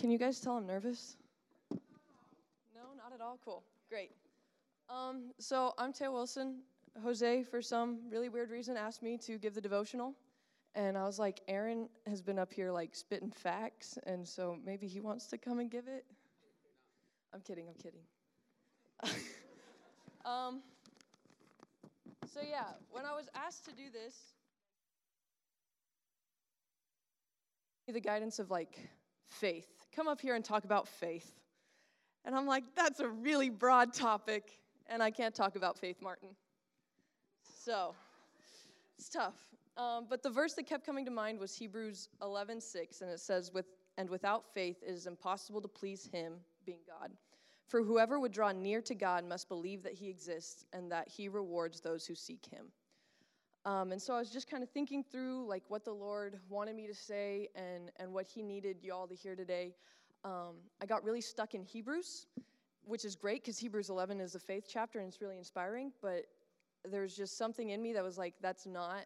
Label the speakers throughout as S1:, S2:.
S1: Can you guys tell I'm nervous? No, not at all. Cool. Great. Um, so I'm Taya Wilson. Jose, for some really weird reason, asked me to give the devotional. And I was like, Aaron has been up here like spitting facts, and so maybe he wants to come and give it. I'm kidding, I'm kidding. um, so, yeah, when I was asked to do this, the guidance of like faith. Come up here and talk about faith. And I'm like, that's a really broad topic, and I can't talk about faith, Martin. So it's tough. Um, but the verse that kept coming to mind was Hebrews 11:6, and it says, "With and without faith it is impossible to please Him, being God. For whoever would draw near to God must believe that He exists and that He rewards those who seek Him." Um, and so I was just kind of thinking through like what the Lord wanted me to say and and what He needed y'all to hear today. Um, I got really stuck in Hebrews, which is great because Hebrews 11 is a faith chapter and it's really inspiring. But there's just something in me that was like, that's not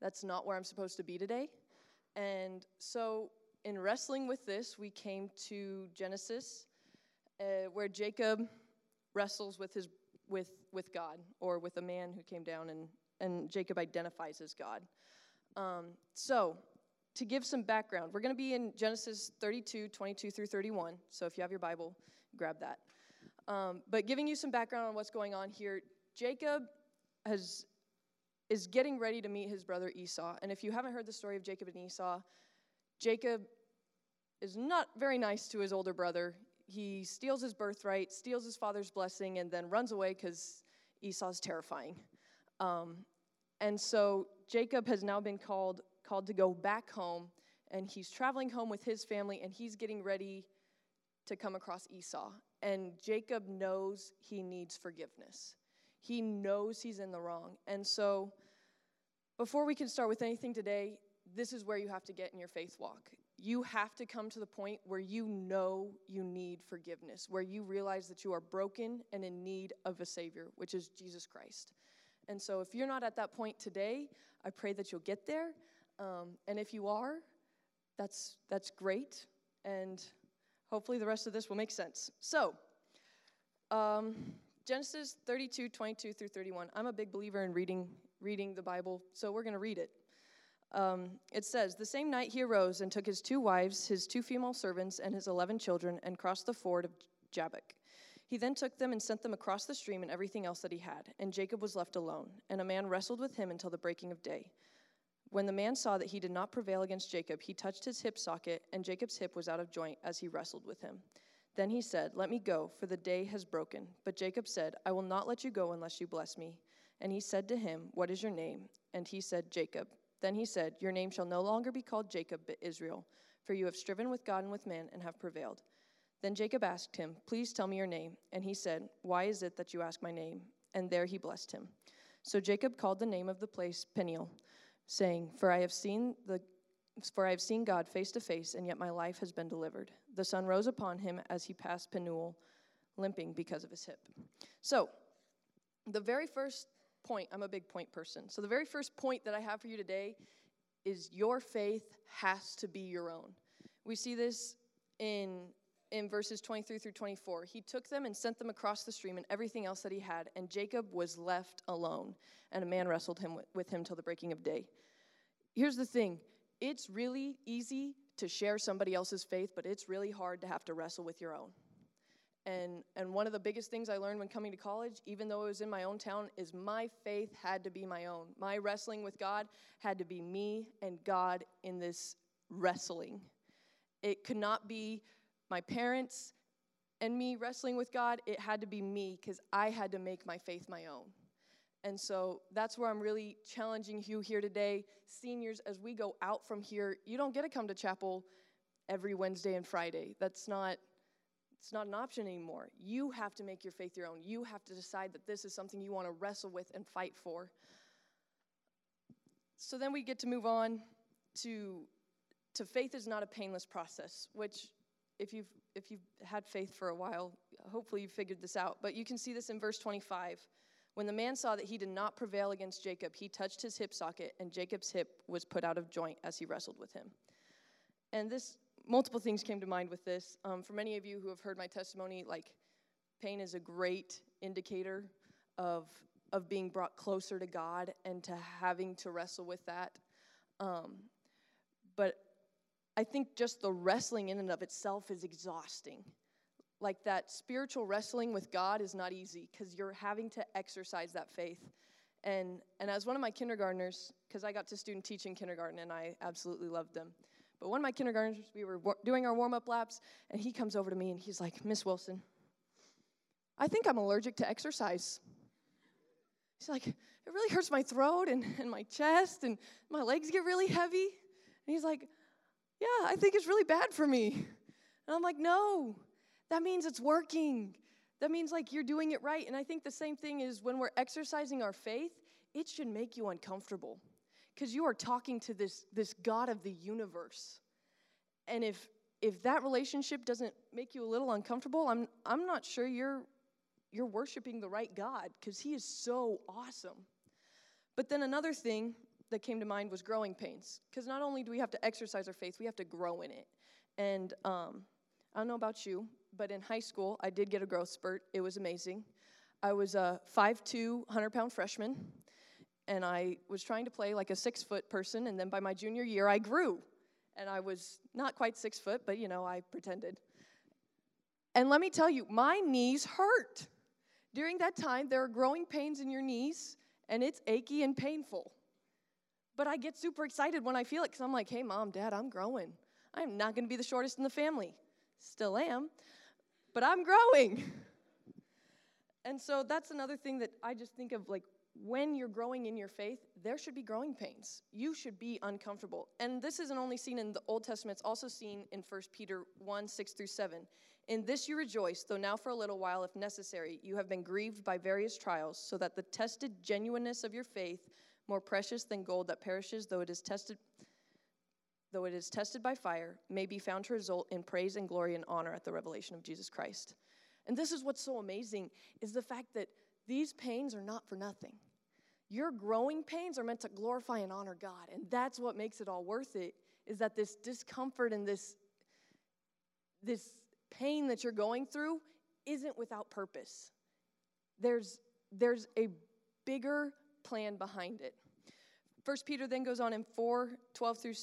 S1: that's not where I'm supposed to be today. And so, in wrestling with this, we came to Genesis, uh, where Jacob wrestles with his with with God, or with a man who came down, and and Jacob identifies as God. Um, so, to give some background, we're going to be in Genesis 32, 22 through 31. So, if you have your Bible, grab that. Um, but giving you some background on what's going on here, Jacob has is getting ready to meet his brother Esau. And if you haven't heard the story of Jacob and Esau, Jacob is not very nice to his older brother. He steals his birthright, steals his father's blessing, and then runs away because Esau's terrifying. Um, and so Jacob has now been called called to go back home, and he's traveling home with his family, and he's getting ready to come across Esau. And Jacob knows he needs forgiveness. He knows he's in the wrong. And so, before we can start with anything today, this is where you have to get in your faith walk. You have to come to the point where you know you need forgiveness, where you realize that you are broken and in need of a Savior, which is Jesus Christ. And so, if you're not at that point today, I pray that you'll get there. Um, and if you are, that's, that's great. And hopefully, the rest of this will make sense. So, um, Genesis 32, 22 through 31. I'm a big believer in reading, reading the Bible, so we're going to read it. Um, it says, The same night he arose and took his two wives, his two female servants, and his eleven children, and crossed the ford of Jabbok. He then took them and sent them across the stream and everything else that he had. And Jacob was left alone, and a man wrestled with him until the breaking of day. When the man saw that he did not prevail against Jacob, he touched his hip socket, and Jacob's hip was out of joint as he wrestled with him. Then he said, Let me go, for the day has broken. But Jacob said, I will not let you go unless you bless me. And he said to him, What is your name? And he said, Jacob. Then he said, Your name shall no longer be called Jacob, but Israel, for you have striven with God and with man and have prevailed. Then Jacob asked him, Please tell me your name. And he said, Why is it that you ask my name? And there he blessed him. So Jacob called the name of the place Peniel, saying, For I have seen the for I have seen God face to face, and yet my life has been delivered. The sun rose upon him as he passed Penuel, limping because of his hip. So, the very first point, I'm a big point person. So, the very first point that I have for you today is your faith has to be your own. We see this in in verses 23 through 24. He took them and sent them across the stream and everything else that he had, and Jacob was left alone, and a man wrestled him with, him till the breaking of day. Here's the thing it's really easy to share somebody else's faith, but it's really hard to have to wrestle with your own. And, and one of the biggest things I learned when coming to college, even though it was in my own town, is my faith had to be my own. My wrestling with God had to be me and God in this wrestling. It could not be my parents and me wrestling with God, it had to be me because I had to make my faith my own. And so that's where I'm really challenging you here today. Seniors, as we go out from here, you don't get to come to chapel every Wednesday and Friday. That's not it's not an option anymore. You have to make your faith your own. You have to decide that this is something you want to wrestle with and fight for. So then we get to move on to to faith is not a painless process, which if you've if you've had faith for a while, hopefully you've figured this out. But you can see this in verse 25. When the man saw that he did not prevail against Jacob, he touched his hip socket, and Jacob's hip was put out of joint as he wrestled with him. And this multiple things came to mind with this. Um, for many of you who have heard my testimony, like pain is a great indicator of of being brought closer to God and to having to wrestle with that. Um, but I think just the wrestling in and of itself is exhausting. Like that spiritual wrestling with God is not easy because you're having to exercise that faith. And, and as one of my kindergartners, because I got to student teach in kindergarten and I absolutely loved them. But one of my kindergartners, we were doing our warm up laps, and he comes over to me and he's like, Miss Wilson, I think I'm allergic to exercise. He's like, it really hurts my throat and, and my chest, and my legs get really heavy. And he's like, yeah, I think it's really bad for me. And I'm like, no, that means it's working. That means like you're doing it right. And I think the same thing is when we're exercising our faith, it should make you uncomfortable because you are talking to this, this God of the universe. And if if that relationship doesn't make you a little uncomfortable, I'm I'm not sure you're you're worshiping the right God because He is so awesome. But then another thing that came to mind was growing pains because not only do we have to exercise our faith, we have to grow in it. And um, I don't know about you, but in high school, I did get a growth spurt. It was amazing. I was a 5'2, 100 pound freshman, and I was trying to play like a six foot person. And then by my junior year, I grew. And I was not quite six foot, but you know, I pretended. And let me tell you, my knees hurt. During that time, there are growing pains in your knees, and it's achy and painful. But I get super excited when I feel it because I'm like, hey, mom, dad, I'm growing. I'm not going to be the shortest in the family. Still am, but I'm growing. And so that's another thing that I just think of like when you're growing in your faith, there should be growing pains. You should be uncomfortable. And this isn't only seen in the Old Testament, it's also seen in 1 Peter 1 6 through 7. In this you rejoice, though now for a little while, if necessary, you have been grieved by various trials, so that the tested genuineness of your faith, more precious than gold that perishes, though it is tested though it is tested by fire, may be found to result in praise and glory and honor at the revelation of Jesus Christ. And this is what's so amazing is the fact that these pains are not for nothing. Your growing pains are meant to glorify and honor God, and that's what makes it all worth it. Is that this discomfort and this this pain that you're going through isn't without purpose. There's, there's a bigger plan behind it. First Peter then goes on in 4 12 through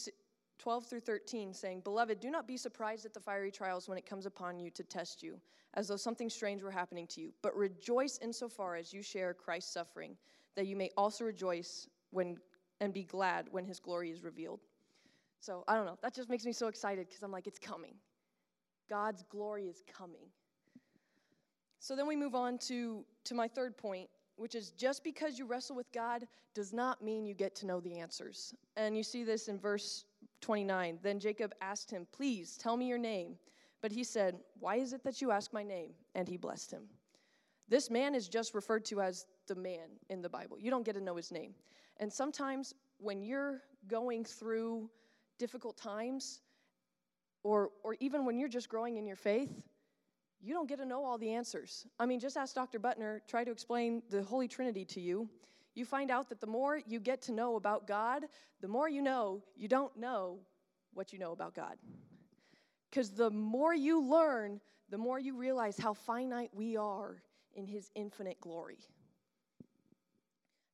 S1: 12 through 13, saying, Beloved, do not be surprised at the fiery trials when it comes upon you to test you, as though something strange were happening to you, but rejoice insofar as you share Christ's suffering, that you may also rejoice when and be glad when his glory is revealed. So I don't know, that just makes me so excited because I'm like, it's coming. God's glory is coming. So then we move on to, to my third point, which is just because you wrestle with God does not mean you get to know the answers. And you see this in verse 29. Then Jacob asked him, Please tell me your name. But he said, Why is it that you ask my name? And he blessed him. This man is just referred to as the man in the Bible. You don't get to know his name. And sometimes when you're going through difficult times, or, or even when you're just growing in your faith, you don't get to know all the answers. I mean, just ask Dr. Butner, try to explain the Holy Trinity to you. You find out that the more you get to know about God, the more you know you don't know what you know about God. Because the more you learn, the more you realize how finite we are in His infinite glory.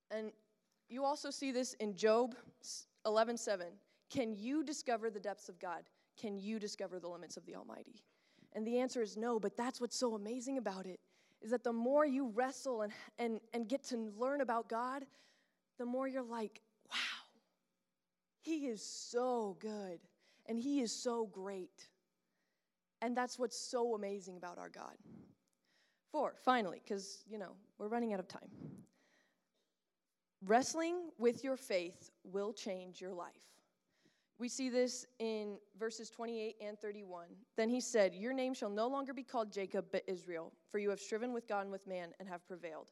S1: And you also see this in Job 11:7. Can you discover the depths of God? Can you discover the limits of the Almighty? And the answer is no, but that's what's so amazing about it is that the more you wrestle and, and, and get to learn about God, the more you're like, wow, He is so good and He is so great. And that's what's so amazing about our God. Four, finally, because, you know, we're running out of time. Wrestling with your faith will change your life. We see this in verses 28 and 31. Then he said, Your name shall no longer be called Jacob, but Israel, for you have striven with God and with man and have prevailed.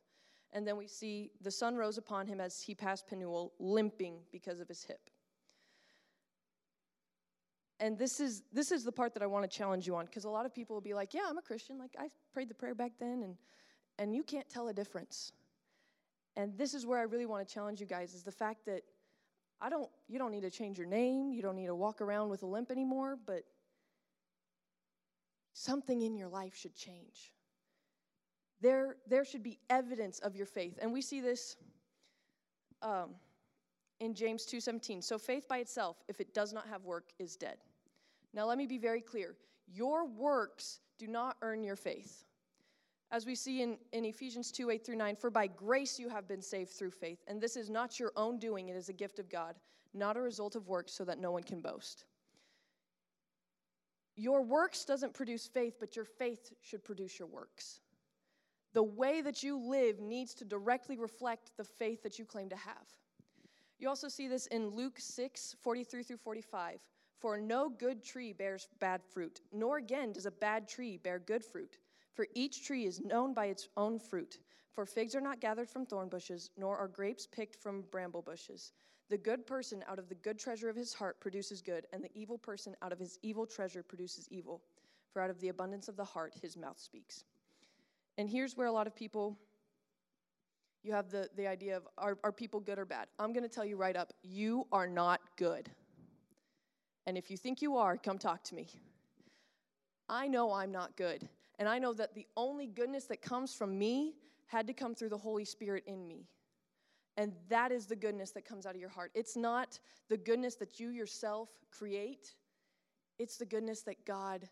S1: And then we see the sun rose upon him as he passed Penuel, limping because of his hip. And this is this is the part that I want to challenge you on because a lot of people will be like, "Yeah, I'm a Christian. Like I prayed the prayer back then and and you can't tell a difference." And this is where I really want to challenge you guys is the fact that I don't, you don't need to change your name. You don't need to walk around with a limp anymore, but something in your life should change. There, there should be evidence of your faith. And we see this um, in James 2:17. So faith by itself, if it does not have work, is dead. Now let me be very clear. Your works do not earn your faith. As we see in, in Ephesians 2 8 through 9, for by grace you have been saved through faith, and this is not your own doing, it is a gift of God, not a result of works, so that no one can boast. Your works doesn't produce faith, but your faith should produce your works. The way that you live needs to directly reflect the faith that you claim to have. You also see this in Luke 6 43 through 45. For no good tree bears bad fruit, nor again does a bad tree bear good fruit. For each tree is known by its own fruit. For figs are not gathered from thorn bushes, nor are grapes picked from bramble bushes. The good person out of the good treasure of his heart produces good, and the evil person out of his evil treasure produces evil. For out of the abundance of the heart his mouth speaks. And here's where a lot of people you have the, the idea of are, are people good or bad? I'm going to tell you right up, you are not good. And if you think you are, come talk to me. I know I'm not good. And I know that the only goodness that comes from me had to come through the Holy Spirit in me. And that is the goodness that comes out of your heart. It's not the goodness that you yourself create, it's the goodness that God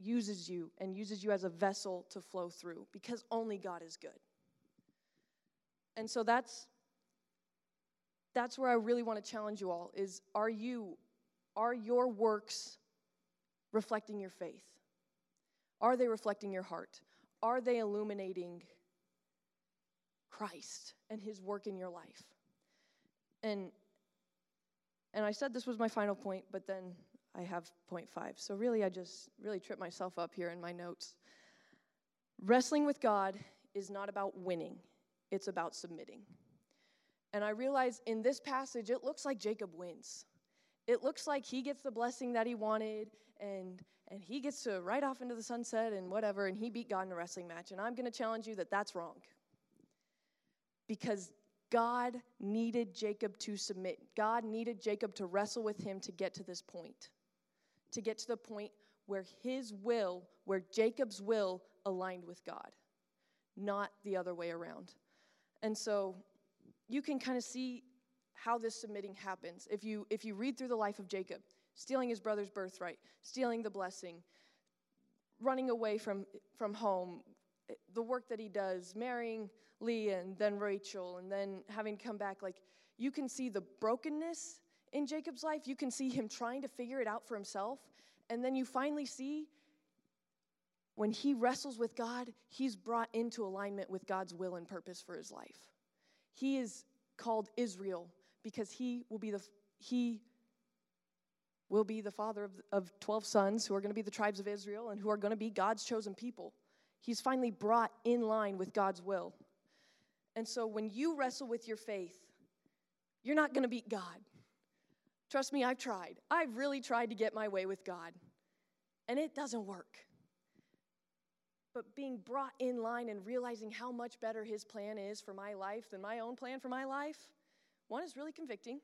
S1: uses you and uses you as a vessel to flow through because only God is good. And so that's that's where I really want to challenge you all is are you are your works reflecting your faith? Are they reflecting your heart? Are they illuminating Christ and his work in your life? And and I said this was my final point, but then I have point five. So really I just really tripped myself up here in my notes. Wrestling with God is not about winning, it's about submitting. And I realize in this passage, it looks like Jacob wins it looks like he gets the blessing that he wanted and and he gets to ride off into the sunset and whatever and he beat God in a wrestling match and I'm going to challenge you that that's wrong. Because God needed Jacob to submit. God needed Jacob to wrestle with him to get to this point. To get to the point where his will, where Jacob's will aligned with God, not the other way around. And so you can kind of see how this submitting happens. If you if you read through the life of Jacob, stealing his brother's birthright, stealing the blessing, running away from from home, the work that he does, marrying Leah and then Rachel and then having come back like you can see the brokenness in Jacob's life. You can see him trying to figure it out for himself. And then you finally see when he wrestles with God, he's brought into alignment with God's will and purpose for his life. He is called Israel because he will be the he will be the father of, of 12 sons who are going to be the tribes of Israel and who are going to be God's chosen people. He's finally brought in line with God's will. And so when you wrestle with your faith, you're not going to beat God. Trust me, I've tried. I've really tried to get my way with God, and it doesn't work. But being brought in line and realizing how much better His plan is for my life than my own plan for my life, one is really convicting.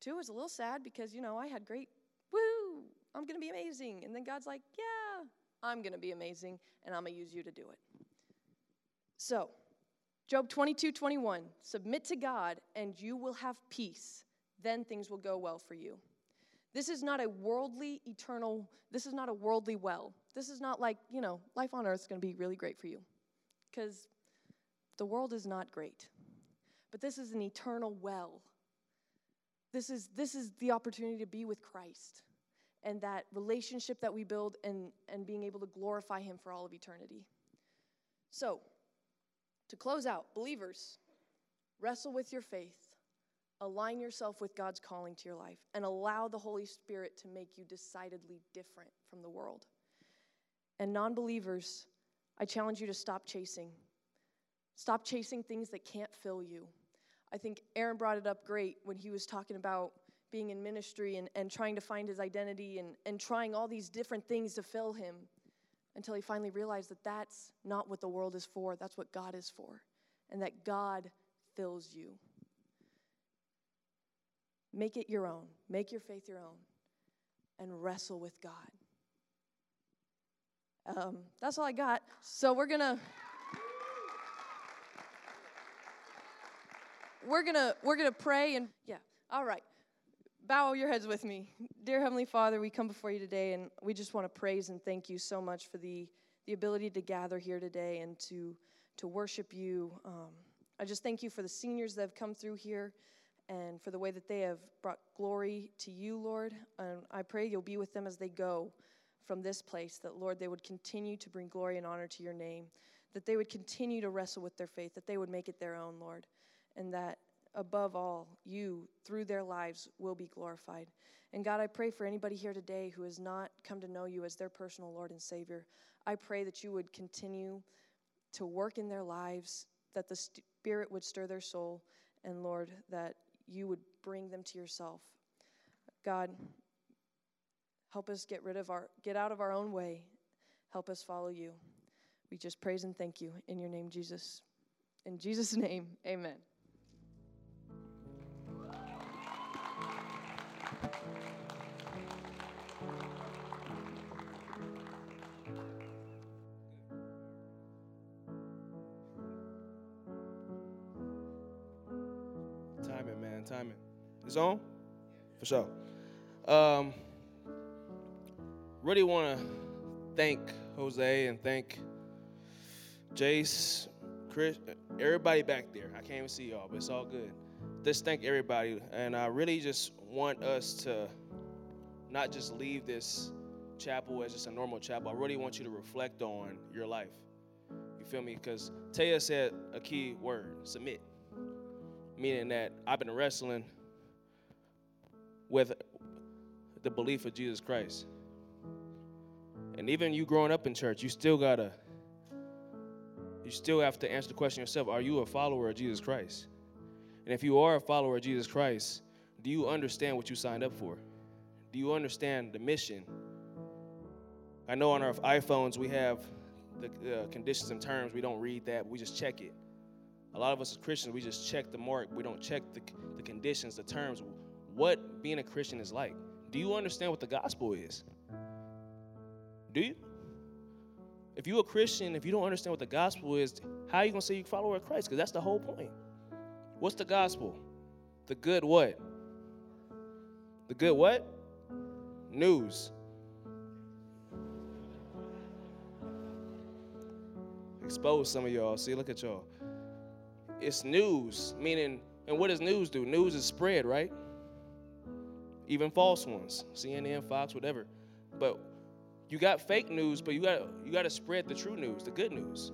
S1: Two is a little sad because, you know, I had great, woo, I'm going to be amazing. And then God's like, yeah, I'm going to be amazing and I'm going to use you to do it. So, Job 22 21, submit to God and you will have peace. Then things will go well for you. This is not a worldly, eternal, this is not a worldly well. This is not like, you know, life on earth is going to be really great for you because the world is not great but this is an eternal well. This is, this is the opportunity to be with Christ and that relationship that we build and, and being able to glorify Him for all of eternity. So, to close out, believers, wrestle with your faith, align yourself with God's calling to your life, and allow the Holy Spirit to make you decidedly different from the world. And non believers, I challenge you to stop chasing. Stop chasing things that can't fill you. I think Aaron brought it up great when he was talking about being in ministry and, and trying to find his identity and, and trying all these different things to fill him until he finally realized that that's not what the world is for, that's what God is for, and that God fills you. Make it your own, make your faith your own, and wrestle with God. Um, that's all I got. So we're gonna. We're gonna we're gonna pray and yeah. All right. Bow your heads with me. Dear Heavenly Father, we come before you today and we just want to praise and thank you so much for the, the ability to gather here today and to, to worship you. Um, I just thank you for the seniors that have come through here and for the way that they have brought glory to you, Lord. And I pray you'll be with them as they go from this place, that, Lord, they would continue to bring glory and honor to your name, that they would continue to wrestle with their faith, that they would make it their own, Lord, and that above all, you, through their lives, will be glorified. And God, I pray for anybody here today who has not come to know you as their personal Lord and Savior. I pray that you would continue to work in their lives, that the Spirit would stir their soul, and Lord, that you would bring them to yourself. God, help us get rid of our, get out of our own way. Help us follow you. We just praise and thank you in your name, Jesus. In Jesus' name, amen.
S2: Timing. It's on? For sure. Um, really want to thank Jose and thank Jace, Chris, everybody back there. I can't even see y'all, but it's all good. Just thank everybody. And I really just want us to not just leave this chapel as just a normal chapel. I really want you to reflect on your life. You feel me? Because Taya said a key word submit. Meaning that I've been wrestling with the belief of Jesus Christ. And even you growing up in church, you still gotta, you still have to answer the question yourself are you a follower of Jesus Christ? And if you are a follower of Jesus Christ, do you understand what you signed up for? Do you understand the mission? I know on our iPhones we have the uh, conditions and terms. We don't read that, we just check it. A lot of us as Christians, we just check the mark. We don't check the, the conditions, the terms, what being a Christian is like. Do you understand what the gospel is? Do you? If you're a Christian, if you don't understand what the gospel is, how are you going to say you're a follower of Christ? Because that's the whole point. What's the gospel? The good what? The good what? News. Expose some of y'all. See, look at y'all. It's news, meaning, and what does news do? News is spread, right? Even false ones, CNN, Fox, whatever. But you got fake news, but you got you got to spread the true news, the good news.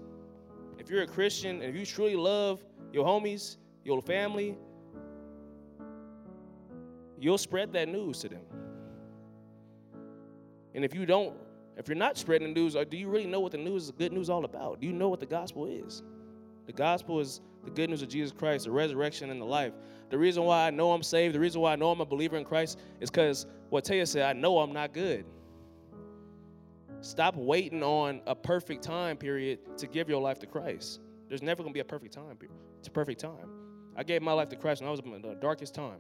S2: If you're a Christian and if you truly love your homies, your family, you'll spread that news to them. And if you don't, if you're not spreading the news, do you really know what the news, the good news, all about? Do you know what the gospel is? The gospel is the good news of Jesus Christ, the resurrection and the life. The reason why I know I'm saved, the reason why I know I'm a believer in Christ is because what Taya said, I know I'm not good. Stop waiting on a perfect time period to give your life to Christ. There's never going to be a perfect time period. It's a perfect time. I gave my life to Christ when I was in the darkest time.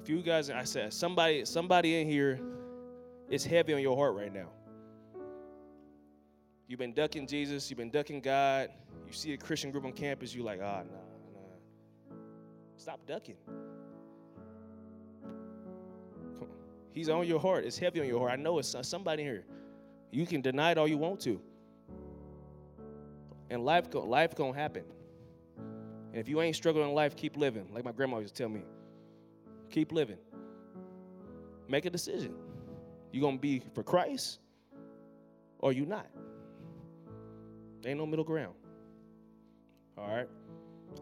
S2: A few guys, I said, somebody, somebody in here is heavy on your heart right now. You've been ducking Jesus, you've been ducking God. You see a Christian group on campus, you're like, ah, oh, nah, nah. Stop ducking. He's on your heart. It's heavy on your heart. I know it's somebody here. You can deny it all you want to. And life, go, life gonna happen. And if you ain't struggling in life, keep living. Like my grandma used to tell me. Keep living. Make a decision. You gonna be for Christ or you not? There ain't no middle ground. All right.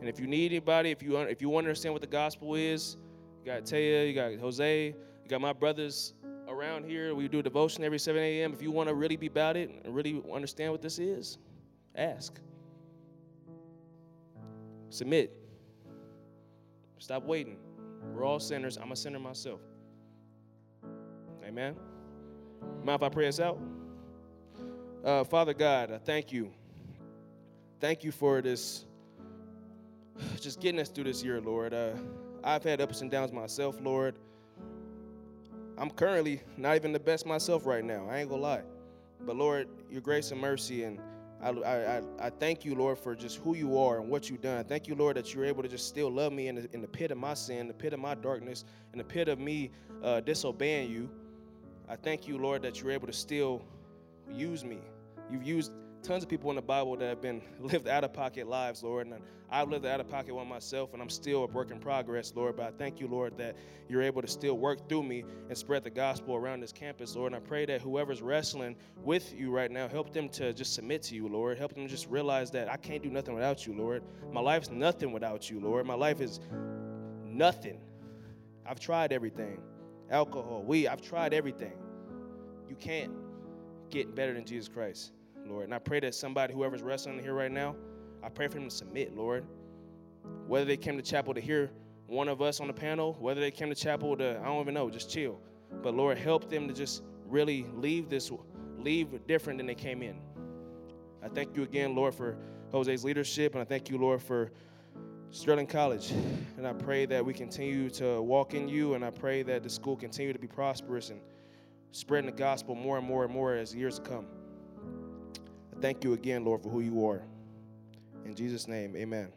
S2: And if you need anybody, if you if you want to understand what the gospel is, you got Taya, you got Jose, you got my brothers around here. We do devotion every 7 a.m. If you want to really be about it and really understand what this is, ask. Submit. Stop waiting. We're all sinners. I'm a sinner myself. Amen. Mind if I pray us out? Uh, Father God, I thank you. Thank you for this, just getting us through this year, Lord. Uh, I've had ups and downs myself, Lord. I'm currently not even the best myself right now. I ain't gonna lie. But Lord, your grace and mercy and I, I, I thank you, Lord, for just who you are and what you've done. Thank you, Lord, that you're able to just still love me in the, in the pit of my sin, the pit of my darkness, in the pit of me uh, disobeying you. I thank you, Lord, that you're able to still use me. You've used tons of people in the Bible that have been lived out of pocket lives, Lord. And I've lived out of pocket one myself, and I'm still a work in progress, Lord. But I thank you, Lord, that you're able to still work through me and spread the gospel around this campus, Lord. And I pray that whoever's wrestling with you right now, help them to just submit to you, Lord. Help them just realize that I can't do nothing without you, Lord. My life's nothing without you, Lord. My life is nothing. I've tried everything alcohol, weed, I've tried everything. You can't get better than Jesus Christ. Lord. And I pray that somebody, whoever's wrestling here right now, I pray for them to submit, Lord. Whether they came to chapel to hear one of us on the panel, whether they came to chapel to, I don't even know, just chill. But Lord, help them to just really leave this, leave different than they came in. I thank you again, Lord, for Jose's leadership, and I thank you, Lord, for Sterling College. And I pray that we continue to walk in you, and I pray that the school continue to be prosperous and spreading the gospel more and more and more as years come. Thank you again, Lord, for who you are. In Jesus' name, amen.